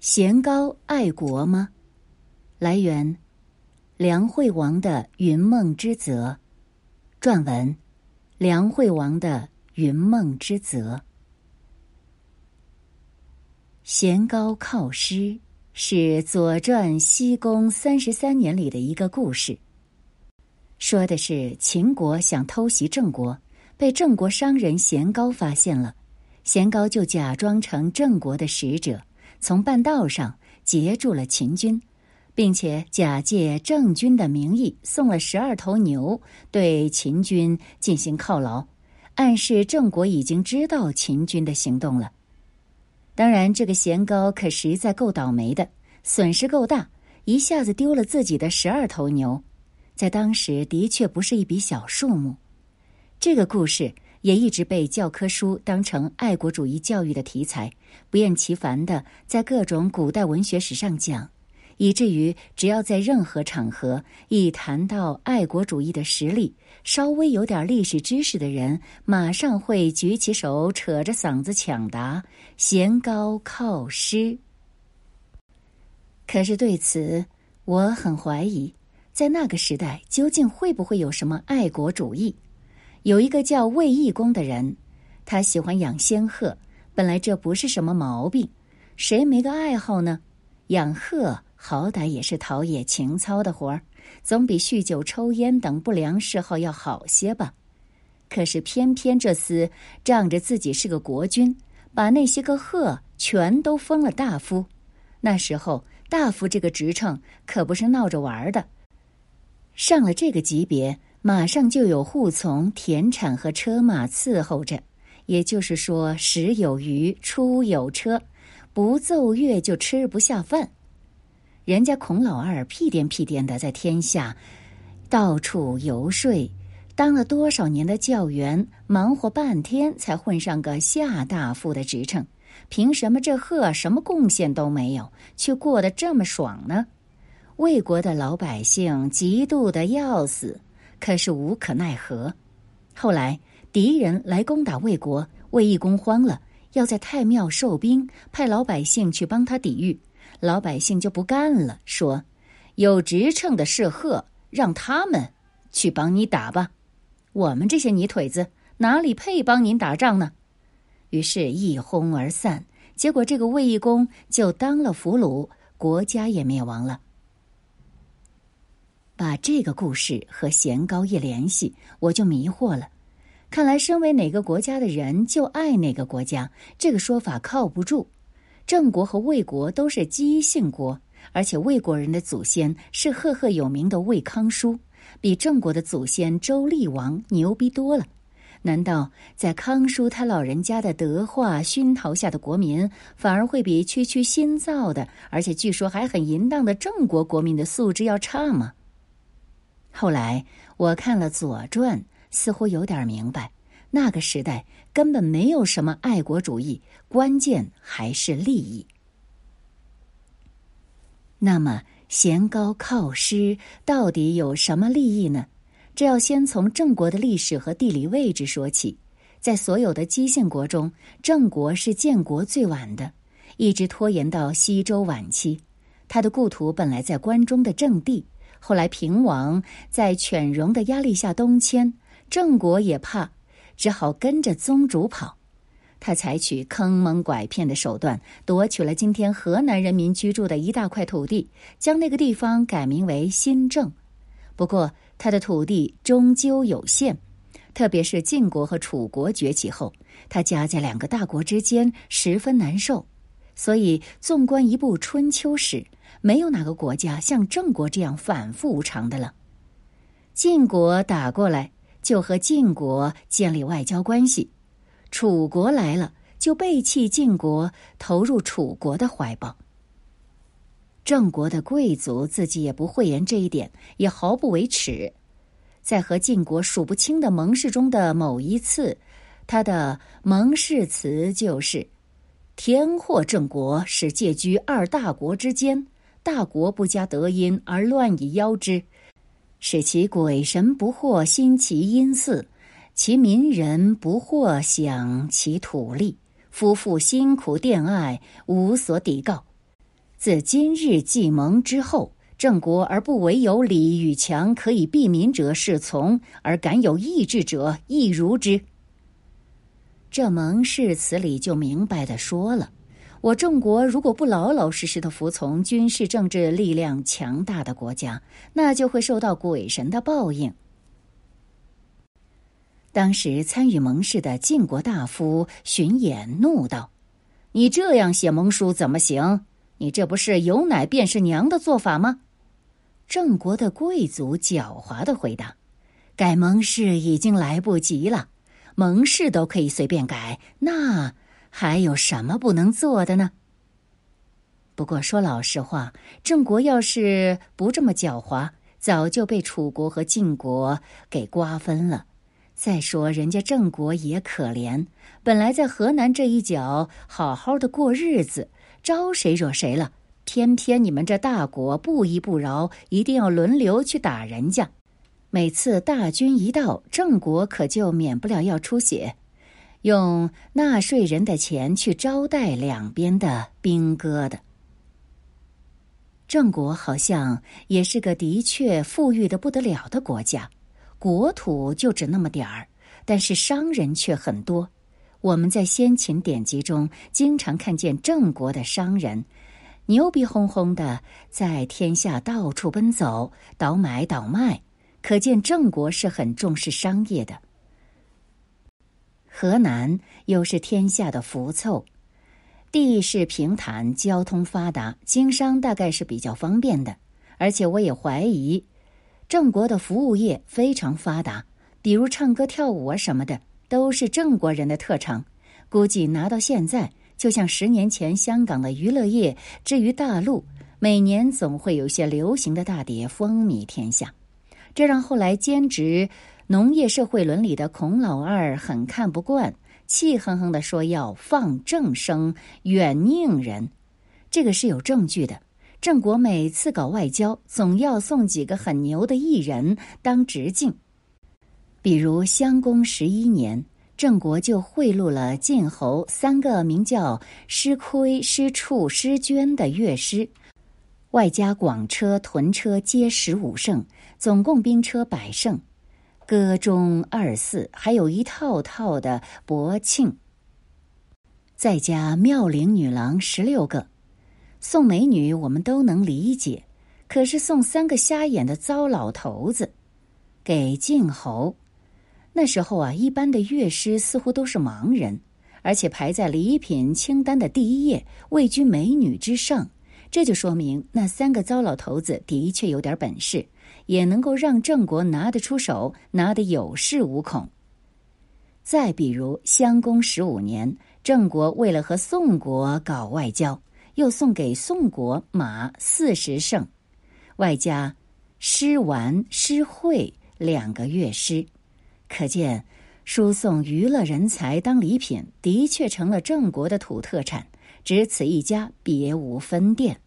贤高爱国吗？来源：梁惠王的《云梦之泽》，撰文：梁惠王的《云梦之泽》。贤高靠师是《左传》西宫三十三年里的一个故事，说的是秦国想偷袭郑国，被郑国商人贤高发现了，贤高就假装成郑国的使者。从半道上截住了秦军，并且假借郑军的名义送了十二头牛，对秦军进行犒劳，暗示郑国已经知道秦军的行动了。当然，这个贤高可实在够倒霉的，损失够大，一下子丢了自己的十二头牛，在当时的确不是一笔小数目。这个故事。也一直被教科书当成爱国主义教育的题材，不厌其烦的在各种古代文学史上讲，以至于只要在任何场合一谈到爱国主义的实例，稍微有点历史知识的人，马上会举起手，扯着嗓子抢答：“贤高靠师。”可是对此，我很怀疑，在那个时代究竟会不会有什么爱国主义？有一个叫卫懿公的人，他喜欢养仙鹤。本来这不是什么毛病，谁没个爱好呢？养鹤好歹也是陶冶情操的活儿，总比酗酒、抽烟等不良嗜好要好些吧。可是偏偏这厮仗着自己是个国君，把那些个鹤全都封了大夫。那时候大夫这个职称可不是闹着玩的，上了这个级别。马上就有护从、田产和车马伺候着，也就是说，食有余，出有车，不奏乐就吃不下饭。人家孔老二屁颠屁颠的在天下到处游说，当了多少年的教员，忙活半天才混上个下大夫的职称。凭什么这贺什么贡献都没有，却过得这么爽呢？魏国的老百姓嫉妒的要死。可是无可奈何。后来敌人来攻打魏国，魏义公慌了，要在太庙授兵，派老百姓去帮他抵御。老百姓就不干了，说：“有职称的是贺，让他们去帮你打吧。我们这些泥腿子哪里配帮您打仗呢？”于是，一哄而散。结果，这个魏义公就当了俘虏，国家也灭亡了。把这个故事和贤高一联系，我就迷惑了。看来，身为哪个国家的人就爱哪个国家，这个说法靠不住。郑国和魏国都是姬姓国，而且魏国人的祖先是赫赫有名的魏康叔，比郑国的祖先周厉王牛逼多了。难道在康叔他老人家的德化熏陶下的国民，反而会比区区新造的，而且据说还很淫荡的郑国国民的素质要差吗？后来我看了《左传》，似乎有点明白，那个时代根本没有什么爱国主义，关键还是利益。那么贤高靠师到底有什么利益呢？这要先从郑国的历史和地理位置说起。在所有的姬姓国中，郑国是建国最晚的，一直拖延到西周晚期。他的故土本来在关中的郑地。后来平王在犬戎的压力下东迁，郑国也怕，只好跟着宗主跑。他采取坑蒙拐骗的手段，夺取了今天河南人民居住的一大块土地，将那个地方改名为新郑。不过，他的土地终究有限，特别是晋国和楚国崛起后，他夹在两个大国之间，十分难受。所以，纵观一部春秋史。没有哪个国家像郑国这样反复无常的了。晋国打过来，就和晋国建立外交关系；楚国来了，就背弃晋国，投入楚国的怀抱。郑国的贵族自己也不讳言这一点，也毫不为耻。在和晋国数不清的盟誓中的某一次，他的盟誓词就是：“天祸郑国，是介居二大国之间。”大国不加德音而乱以邀之，使其鬼神不惑兴其阴祀，其民人不惑享其土利，夫妇辛苦恋爱无所抵告。自今日既盟之后，郑国而不为有礼与强可以避民者是从，而敢有意志者亦如之。这盟誓词里就明白的说了。我郑国如果不老老实实的服从军事政治力量强大的国家，那就会受到鬼神的报应。当时参与盟誓的晋国大夫荀偃怒道：“你这样写盟书怎么行？你这不是有奶便是娘的做法吗？”郑国的贵族狡猾的回答：“改盟誓已经来不及了，盟誓都可以随便改，那……”还有什么不能做的呢？不过说老实话，郑国要是不这么狡猾，早就被楚国和晋国给瓜分了。再说人家郑国也可怜，本来在河南这一角好好的过日子，招谁惹谁了？偏偏你们这大国不依不饶，一定要轮流去打人家。每次大军一到，郑国可就免不了要出血。用纳税人的钱去招待两边的兵哥的，郑国好像也是个的确富裕的不得了的国家，国土就只那么点儿，但是商人却很多。我们在先秦典籍中经常看见郑国的商人牛逼哄哄的在天下到处奔走，倒买倒卖，可见郑国是很重视商业的。河南又是天下的福凑，地势平坦，交通发达，经商大概是比较方便的。而且我也怀疑，郑国的服务业非常发达，比如唱歌跳舞啊什么的，都是郑国人的特长。估计拿到现在，就像十年前香港的娱乐业至于大陆，每年总会有些流行的大碟风靡天下，这让后来兼职。农业社会伦理的孔老二很看不惯，气哼哼的说：“要放郑生，远宁人。”这个是有证据的。郑国每次搞外交，总要送几个很牛的艺人当直径。比如襄公十一年，郑国就贿赂了晋侯三个名叫师亏、师处、师捐的乐师，外加广车、屯车皆十五乘，总共兵车百乘。歌中二四，还有一套套的薄庆，再加妙龄女郎十六个，送美女我们都能理解，可是送三个瞎眼的糟老头子给晋侯，那时候啊，一般的乐师似乎都是盲人，而且排在礼品清单的第一页，位居美女之上，这就说明那三个糟老头子的确有点本事。也能够让郑国拿得出手，拿得有恃无恐。再比如襄公十五年，郑国为了和宋国搞外交，又送给宋国马四十乘，外加诗完诗会两个乐师，可见输送娱乐人才当礼品，的确成了郑国的土特产，只此一家，别无分店。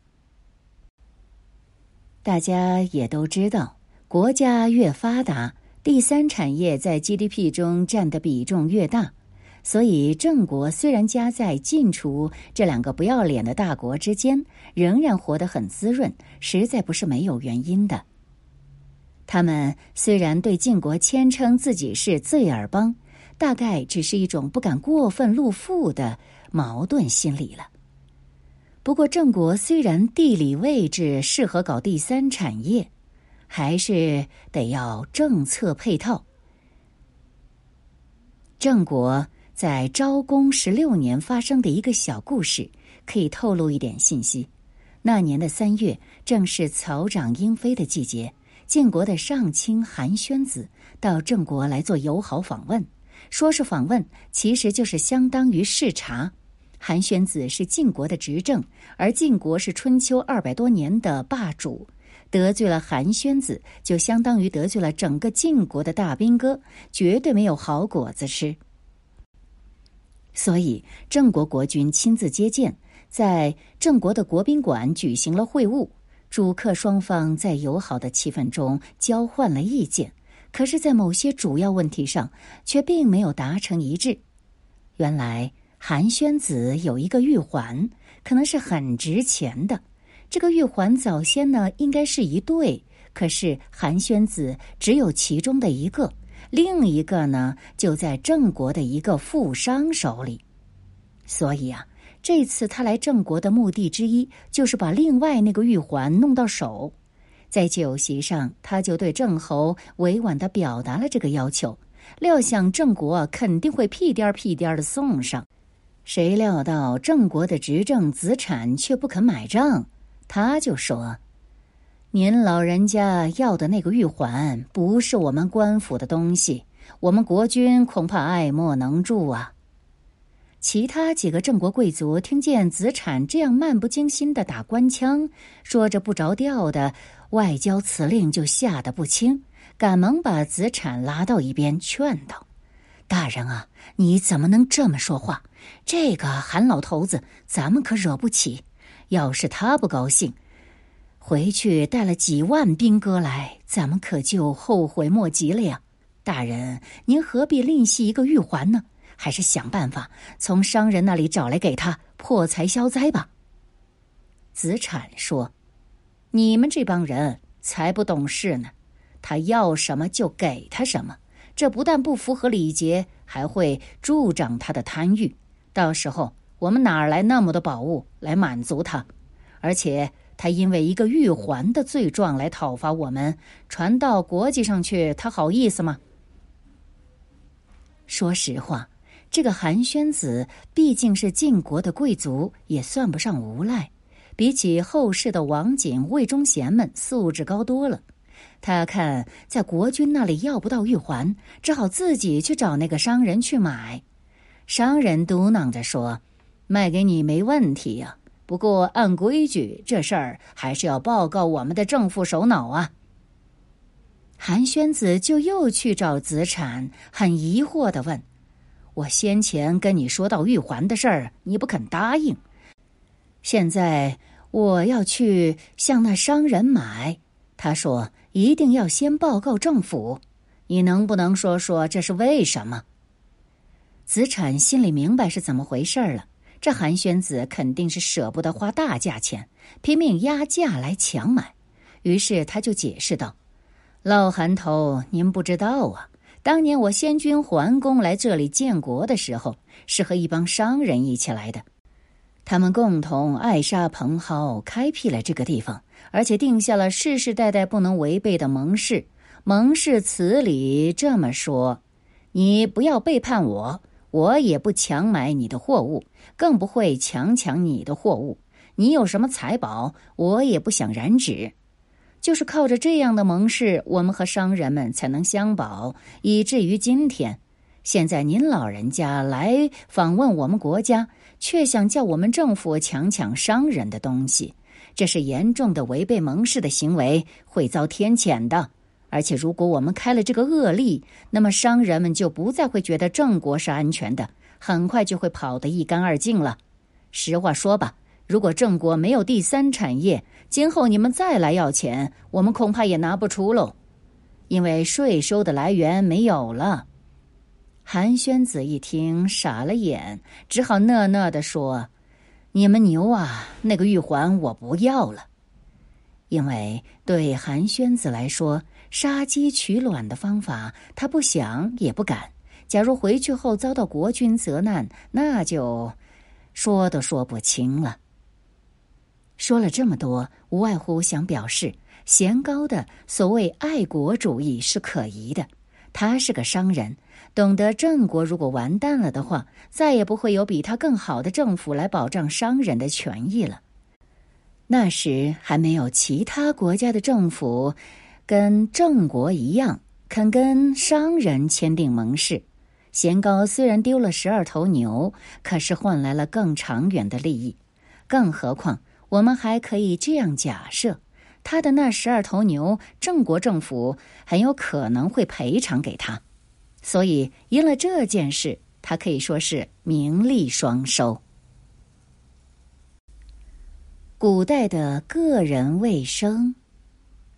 大家也都知道，国家越发达，第三产业在 GDP 中占的比重越大。所以，郑国虽然夹在晋、楚这两个不要脸的大国之间，仍然活得很滋润，实在不是没有原因的。他们虽然对晋国谦称自己是罪尔邦，大概只是一种不敢过分露富的矛盾心理了。不过，郑国虽然地理位置适合搞第三产业，还是得要政策配套。郑国在昭公十六年发生的一个小故事，可以透露一点信息。那年的三月，正是草长莺飞的季节，晋国的上卿韩宣子到郑国来做友好访问，说是访问，其实就是相当于视察。韩宣子是晋国的执政，而晋国是春秋二百多年的霸主。得罪了韩宣子，就相当于得罪了整个晋国的大兵哥，绝对没有好果子吃。所以郑国国君亲自接见，在郑国的国宾馆举行了会晤，主客双方在友好的气氛中交换了意见。可是，在某些主要问题上，却并没有达成一致。原来。韩宣子有一个玉环，可能是很值钱的，这个玉环早先呢应该是一对，可是韩宣子只有其中的一个，另一个呢就在郑国的一个富商手里。所以啊，这次他来郑国的目的之一就是把另外那个玉环弄到手。在酒席上，他就对郑侯委婉的表达了这个要求，料想郑国肯定会屁颠儿屁颠儿的送上。谁料到郑国的执政子产却不肯买账。他就说：“您老人家要的那个玉环不是我们官府的东西，我们国君恐怕爱莫能助啊。”其他几个郑国贵族听见子产这样漫不经心的打官腔，说着不着调的外交辞令，就吓得不轻，赶忙把子产拉到一边，劝道：“大人啊，你怎么能这么说话？这个韩老头子，咱们可惹不起。”要是他不高兴，回去带了几万兵哥来，咱们可就后悔莫及了呀！大人，您何必吝惜一个玉环呢？还是想办法从商人那里找来给他破财消灾吧。子产说：“你们这帮人才不懂事呢，他要什么就给他什么，这不但不符合礼节，还会助长他的贪欲。到时候……”我们哪儿来那么多宝物来满足他？而且他因为一个玉环的罪状来讨伐我们，传到国际上去，他好意思吗？说实话，这个韩宣子毕竟是晋国的贵族，也算不上无赖，比起后世的王景、魏忠贤们，素质高多了。他看在国君那里要不到玉环，只好自己去找那个商人去买。商人嘟囔着说。卖给你没问题呀，不过按规矩，这事儿还是要报告我们的政府首脑啊。韩宣子就又去找子产，很疑惑的问：“我先前跟你说到玉环的事儿，你不肯答应，现在我要去向那商人买，他说一定要先报告政府，你能不能说说这是为什么？”子产心里明白是怎么回事了。这韩宣子肯定是舍不得花大价钱，拼命压价来强买。于是他就解释道：“老韩头，您不知道啊，当年我先君桓公来这里建国的时候，是和一帮商人一起来的。他们共同爱沙蓬蒿，开辟了这个地方，而且定下了世世代代不能违背的盟誓。盟誓词里这么说：你不要背叛我。”我也不强买你的货物，更不会强抢你的货物。你有什么财宝，我也不想染指。就是靠着这样的盟誓，我们和商人们才能相保，以至于今天。现在您老人家来访问我们国家，却想叫我们政府强抢商人的东西，这是严重的违背盟誓的行为，会遭天谴的。而且，如果我们开了这个恶例，那么商人们就不再会觉得郑国是安全的，很快就会跑得一干二净了。实话说吧，如果郑国没有第三产业，今后你们再来要钱，我们恐怕也拿不出喽，因为税收的来源没有了。韩宣子一听傻了眼，只好讷讷的说：“你们牛啊，那个玉环我不要了。”因为对韩宣子来说，杀鸡取卵的方法，他不想也不敢。假如回去后遭到国君责难，那就说都说不清了。说了这么多，无外乎想表示贤高的所谓爱国主义是可疑的。他是个商人，懂得郑国如果完蛋了的话，再也不会有比他更好的政府来保障商人的权益了。那时还没有其他国家的政府。跟郑国一样，肯跟商人签订盟誓。贤高虽然丢了十二头牛，可是换来了更长远的利益。更何况，我们还可以这样假设：他的那十二头牛，郑国政府很有可能会赔偿给他。所以，因了这件事，他可以说是名利双收。古代的个人卫生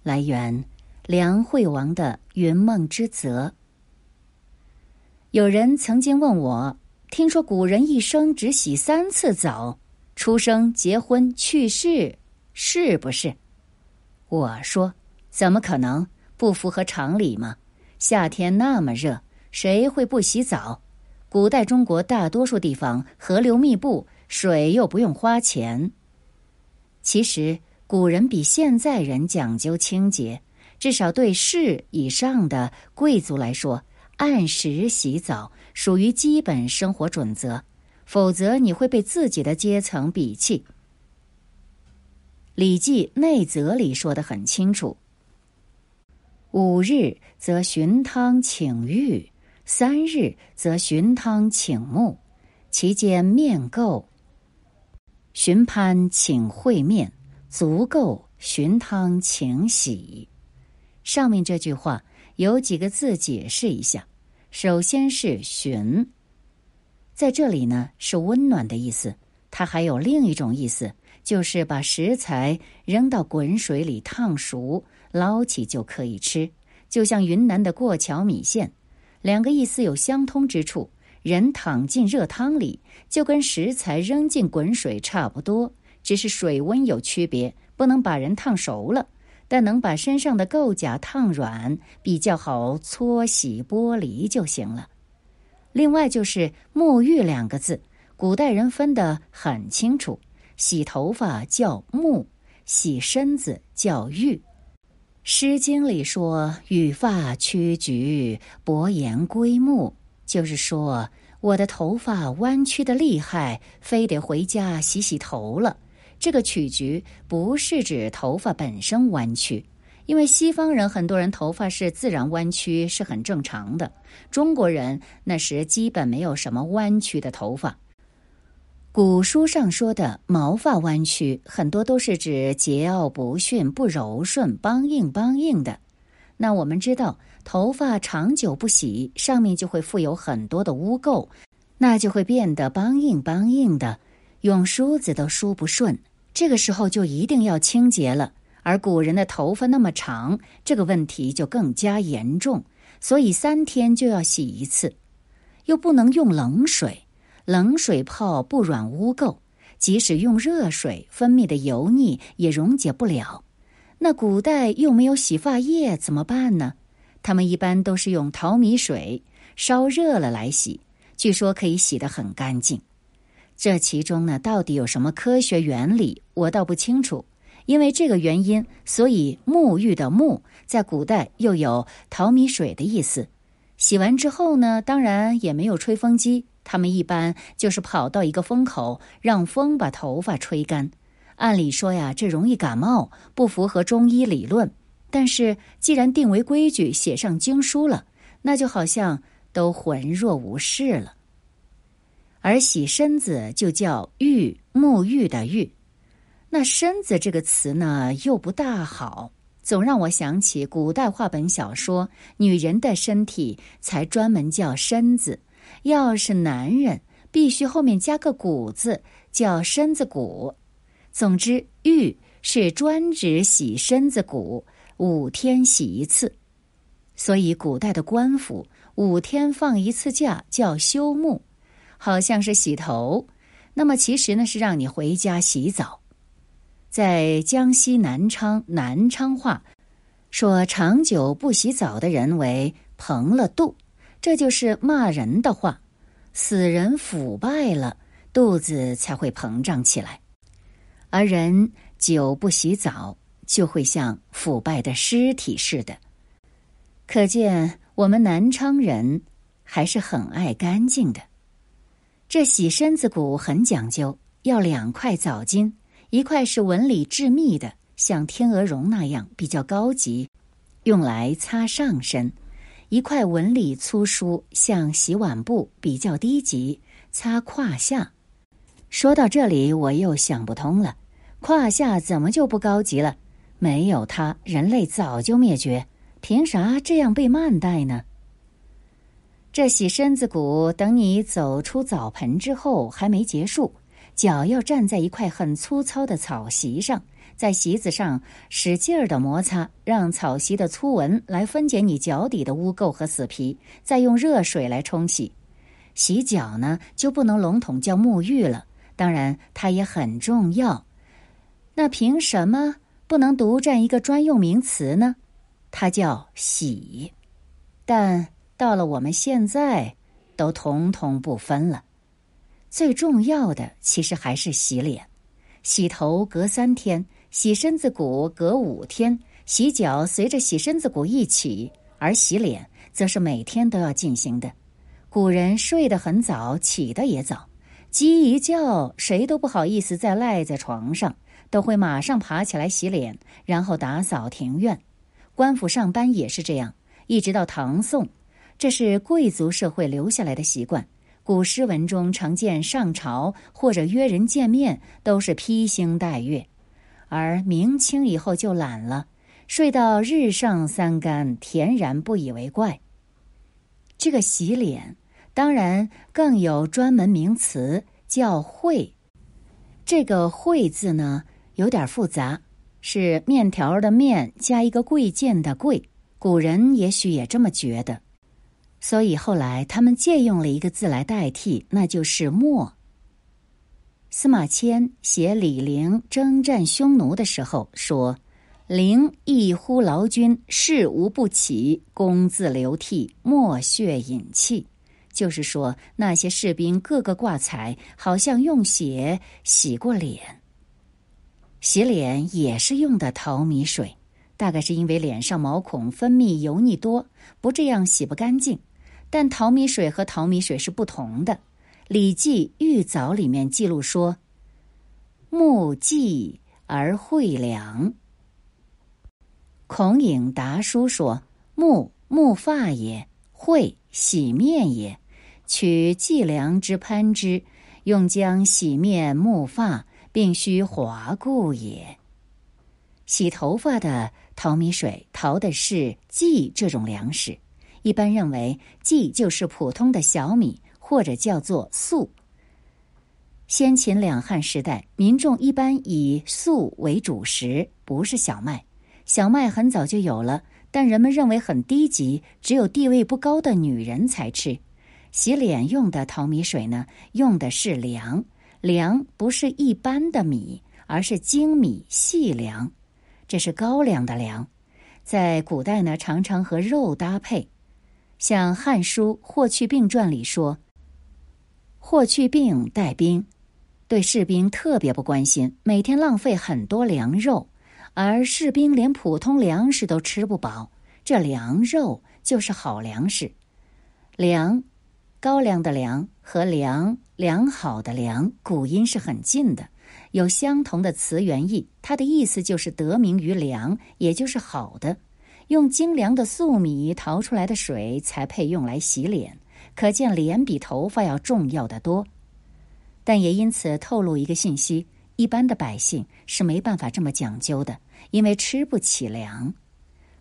来源。梁惠王的《云梦之泽》。有人曾经问我：“听说古人一生只洗三次澡，出生、结婚、去世，是不是？我说：“怎么可能？不符合常理吗？夏天那么热，谁会不洗澡？古代中国大多数地方河流密布，水又不用花钱。其实古人比现在人讲究清洁，至少对士以上的贵族来说，按时洗澡属于基本生活准则，否则你会被自己的阶层鄙弃。”《礼记内则》里说的很清楚：“五日则寻汤请浴，三日则寻汤请沐，其间面垢，寻潘请会面，足够寻汤请洗。”上面这句话有几个字解释一下。首先是“寻”，在这里呢是温暖的意思，它还有另一种意思。就是把食材扔到滚水里烫熟，捞起就可以吃，就像云南的过桥米线，两个意思有相通之处。人躺进热汤里，就跟食材扔进滚水差不多，只是水温有区别，不能把人烫熟了，但能把身上的垢甲烫软，比较好搓洗剥离就行了。另外就是“沐浴”两个字，古代人分得很清楚。洗头发叫沐，洗身子叫浴。《诗经》里说：“羽发屈局，薄颜归暮。”就是说，我的头发弯曲的厉害，非得回家洗洗头了。这个曲局不是指头发本身弯曲，因为西方人很多人头发是自然弯曲，是很正常的。中国人那时基本没有什么弯曲的头发。古书上说的毛发弯曲，很多都是指桀骜不驯、不柔顺、梆硬梆硬的。那我们知道，头发长久不洗，上面就会附有很多的污垢，那就会变得梆硬梆硬的，用梳子都梳不顺。这个时候就一定要清洁了。而古人的头发那么长，这个问题就更加严重，所以三天就要洗一次，又不能用冷水。冷水泡不软污垢，即使用热水，分泌的油腻也溶解不了。那古代又没有洗发液，怎么办呢？他们一般都是用淘米水烧热了来洗，据说可以洗得很干净。这其中呢，到底有什么科学原理，我倒不清楚。因为这个原因，所以沐浴的沐在古代又有淘米水的意思。洗完之后呢，当然也没有吹风机。他们一般就是跑到一个风口，让风把头发吹干。按理说呀，这容易感冒，不符合中医理论。但是既然定为规矩，写上经书了，那就好像都浑若无事了。而洗身子就叫浴，沐浴的浴。那身子这个词呢，又不大好，总让我想起古代话本小说，女人的身体才专门叫身子。要是男人，必须后面加个“骨”字，叫身子骨。总之，浴是专指洗身子骨，五天洗一次。所以，古代的官府五天放一次假，叫休沐，好像是洗头。那么，其实呢是让你回家洗澡。在江西南昌南昌话，说长久不洗澡的人为蓬了肚。这就是骂人的话，死人腐败了，肚子才会膨胀起来，而人久不洗澡，就会像腐败的尸体似的。可见我们南昌人还是很爱干净的。这洗身子骨很讲究，要两块澡巾，一块是纹理致密的，像天鹅绒那样比较高级，用来擦上身。一块纹理粗疏，像洗碗布，比较低级，擦胯下。说到这里，我又想不通了：胯下怎么就不高级了？没有它，人类早就灭绝，凭啥这样被慢待呢？这洗身子骨，等你走出澡盆之后还没结束，脚要站在一块很粗糙的草席上。在席子上使劲儿的摩擦，让草席的粗纹来分解你脚底的污垢和死皮，再用热水来冲洗。洗脚呢，就不能笼统叫沐浴了。当然，它也很重要。那凭什么不能独占一个专用名词呢？它叫洗。但到了我们现在，都统统不分了。最重要的其实还是洗脸，洗头隔三天，洗身子骨隔五天，洗脚随着洗身子骨一起，而洗脸则是每天都要进行的。古人睡得很早，起得也早，鸡一叫，谁都不好意思再赖在床上，都会马上爬起来洗脸，然后打扫庭院。官府上班也是这样。一直到唐宋，这是贵族社会留下来的习惯。古诗文中常见上朝或者约人见面都是披星戴月，而明清以后就懒了，睡到日上三竿，恬然不以为怪。这个洗脸，当然更有专门名词叫“会”。这个“会”字呢，有点复杂，是面条的“面”加一个贵贱的“贵”。古人也许也这么觉得，所以后来他们借用了一个字来代替，那就是“墨”。司马迁写李陵征战匈奴的时候说：“陵一呼劳军，事无不起，弓自流涕，墨血饮泣。”就是说那些士兵个个挂彩，好像用血洗过脸。洗脸也是用的淘米水。大概是因为脸上毛孔分泌油腻多，不这样洗不干净。但淘米水和淘米水是不同的。《礼记·玉藻》里面记录说：“目稷而会凉。”孔颖达书说：“目目发也，会洗面也。取计量之潘之，用将洗面目发，并须滑固也。”洗头发的。淘米水淘的是稷这种粮食，一般认为稷就是普通的小米，或者叫做粟。先秦两汉时代，民众一般以粟为主食，不是小麦。小麦很早就有了，但人们认为很低级，只有地位不高的女人才吃。洗脸用的淘米水呢，用的是粮，粮不是一般的米，而是精米细粮。这是高粱的粮，在古代呢，常常和肉搭配。像《汉书·霍去病传》里说：“霍去病带兵，对士兵特别不关心，每天浪费很多粮肉，而士兵连普通粮食都吃不饱。这粮肉就是好粮食。粮，高粱的粮和良良好的良，古音是很近的。”有相同的词源意，它的意思就是得名于良，也就是好的。用精良的粟米淘出来的水才配用来洗脸，可见脸比头发要重要的多。但也因此透露一个信息：一般的百姓是没办法这么讲究的，因为吃不起粮。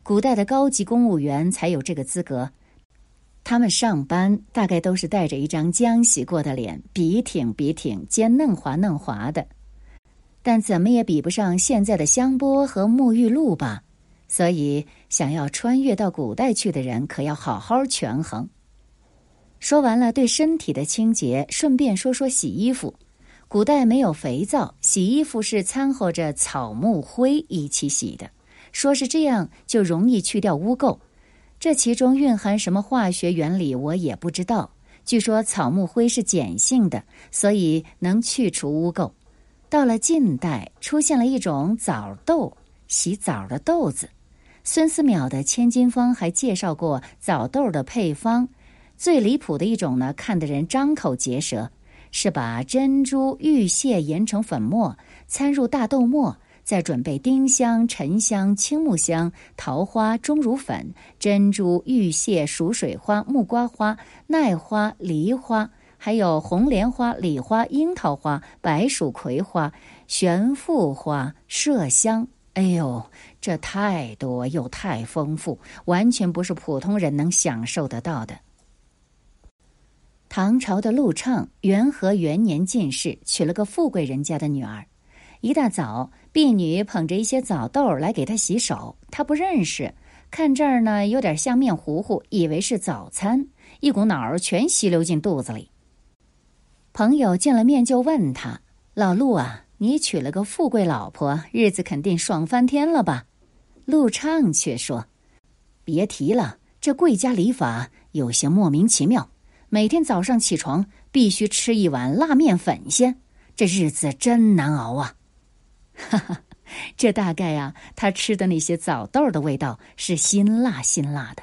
古代的高级公务员才有这个资格，他们上班大概都是带着一张浆洗过的脸，笔挺笔挺，尖嫩滑嫩滑的。但怎么也比不上现在的香波和沐浴露吧，所以想要穿越到古代去的人可要好好权衡。说完了对身体的清洁，顺便说说洗衣服。古代没有肥皂，洗衣服是掺和着草木灰一起洗的，说是这样就容易去掉污垢。这其中蕴含什么化学原理，我也不知道。据说草木灰是碱性的，所以能去除污垢。到了近代，出现了一种枣豆洗澡的豆子。孙思邈的《千金方》还介绍过枣豆的配方。最离谱的一种呢，看得人张口结舌，是把珍珠、玉屑研成粉末，掺入大豆末，再准备丁香、沉香、青木香、桃花、钟乳粉、珍珠、玉屑、熟水花、木瓜花、奈花、梨花。还有红莲花、李花、樱桃花、白蜀葵花、玄附花、麝香。哎呦，这太多又太丰富，完全不是普通人能享受得到的。唐朝的陆畅，元和元年进士，娶了个富贵人家的女儿。一大早，婢女捧着一些枣豆来给他洗手，他不认识，看这儿呢有点像面糊糊，以为是早餐，一股脑儿全吸溜进肚子里。朋友见了面就问他：“老陆啊，你娶了个富贵老婆，日子肯定爽翻天了吧？”陆畅却说：“别提了，这贵家礼法有些莫名其妙。每天早上起床必须吃一碗辣面粉先，这日子真难熬啊！”哈哈，这大概啊，他吃的那些枣豆的味道是辛辣辛辣的。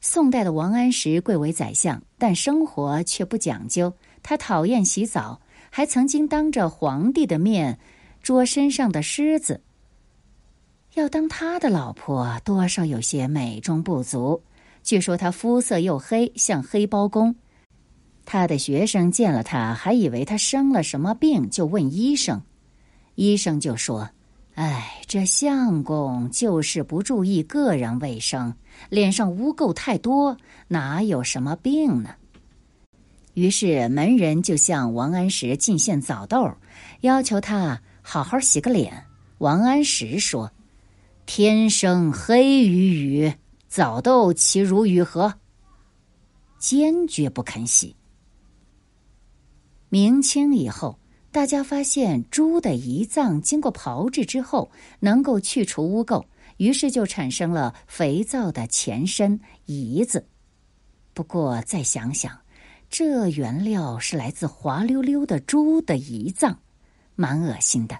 宋代的王安石贵为宰相，但生活却不讲究。他讨厌洗澡，还曾经当着皇帝的面捉身上的虱子。要当他的老婆，多少有些美中不足。据说他肤色又黑，像黑包公。他的学生见了他，还以为他生了什么病，就问医生。医生就说：“哎，这相公就是不注意个人卫生，脸上污垢太多，哪有什么病呢？”于是门人就向王安石进献枣豆，要求他好好洗个脸。王安石说。天生黑于雨，早斗其如与何？坚决不肯洗。明清以后，大家发现猪的胰脏经过炮制之后能够去除污垢，于是就产生了肥皂的前身胰子。不过再想想，这原料是来自滑溜溜的猪的胰脏，蛮恶心的。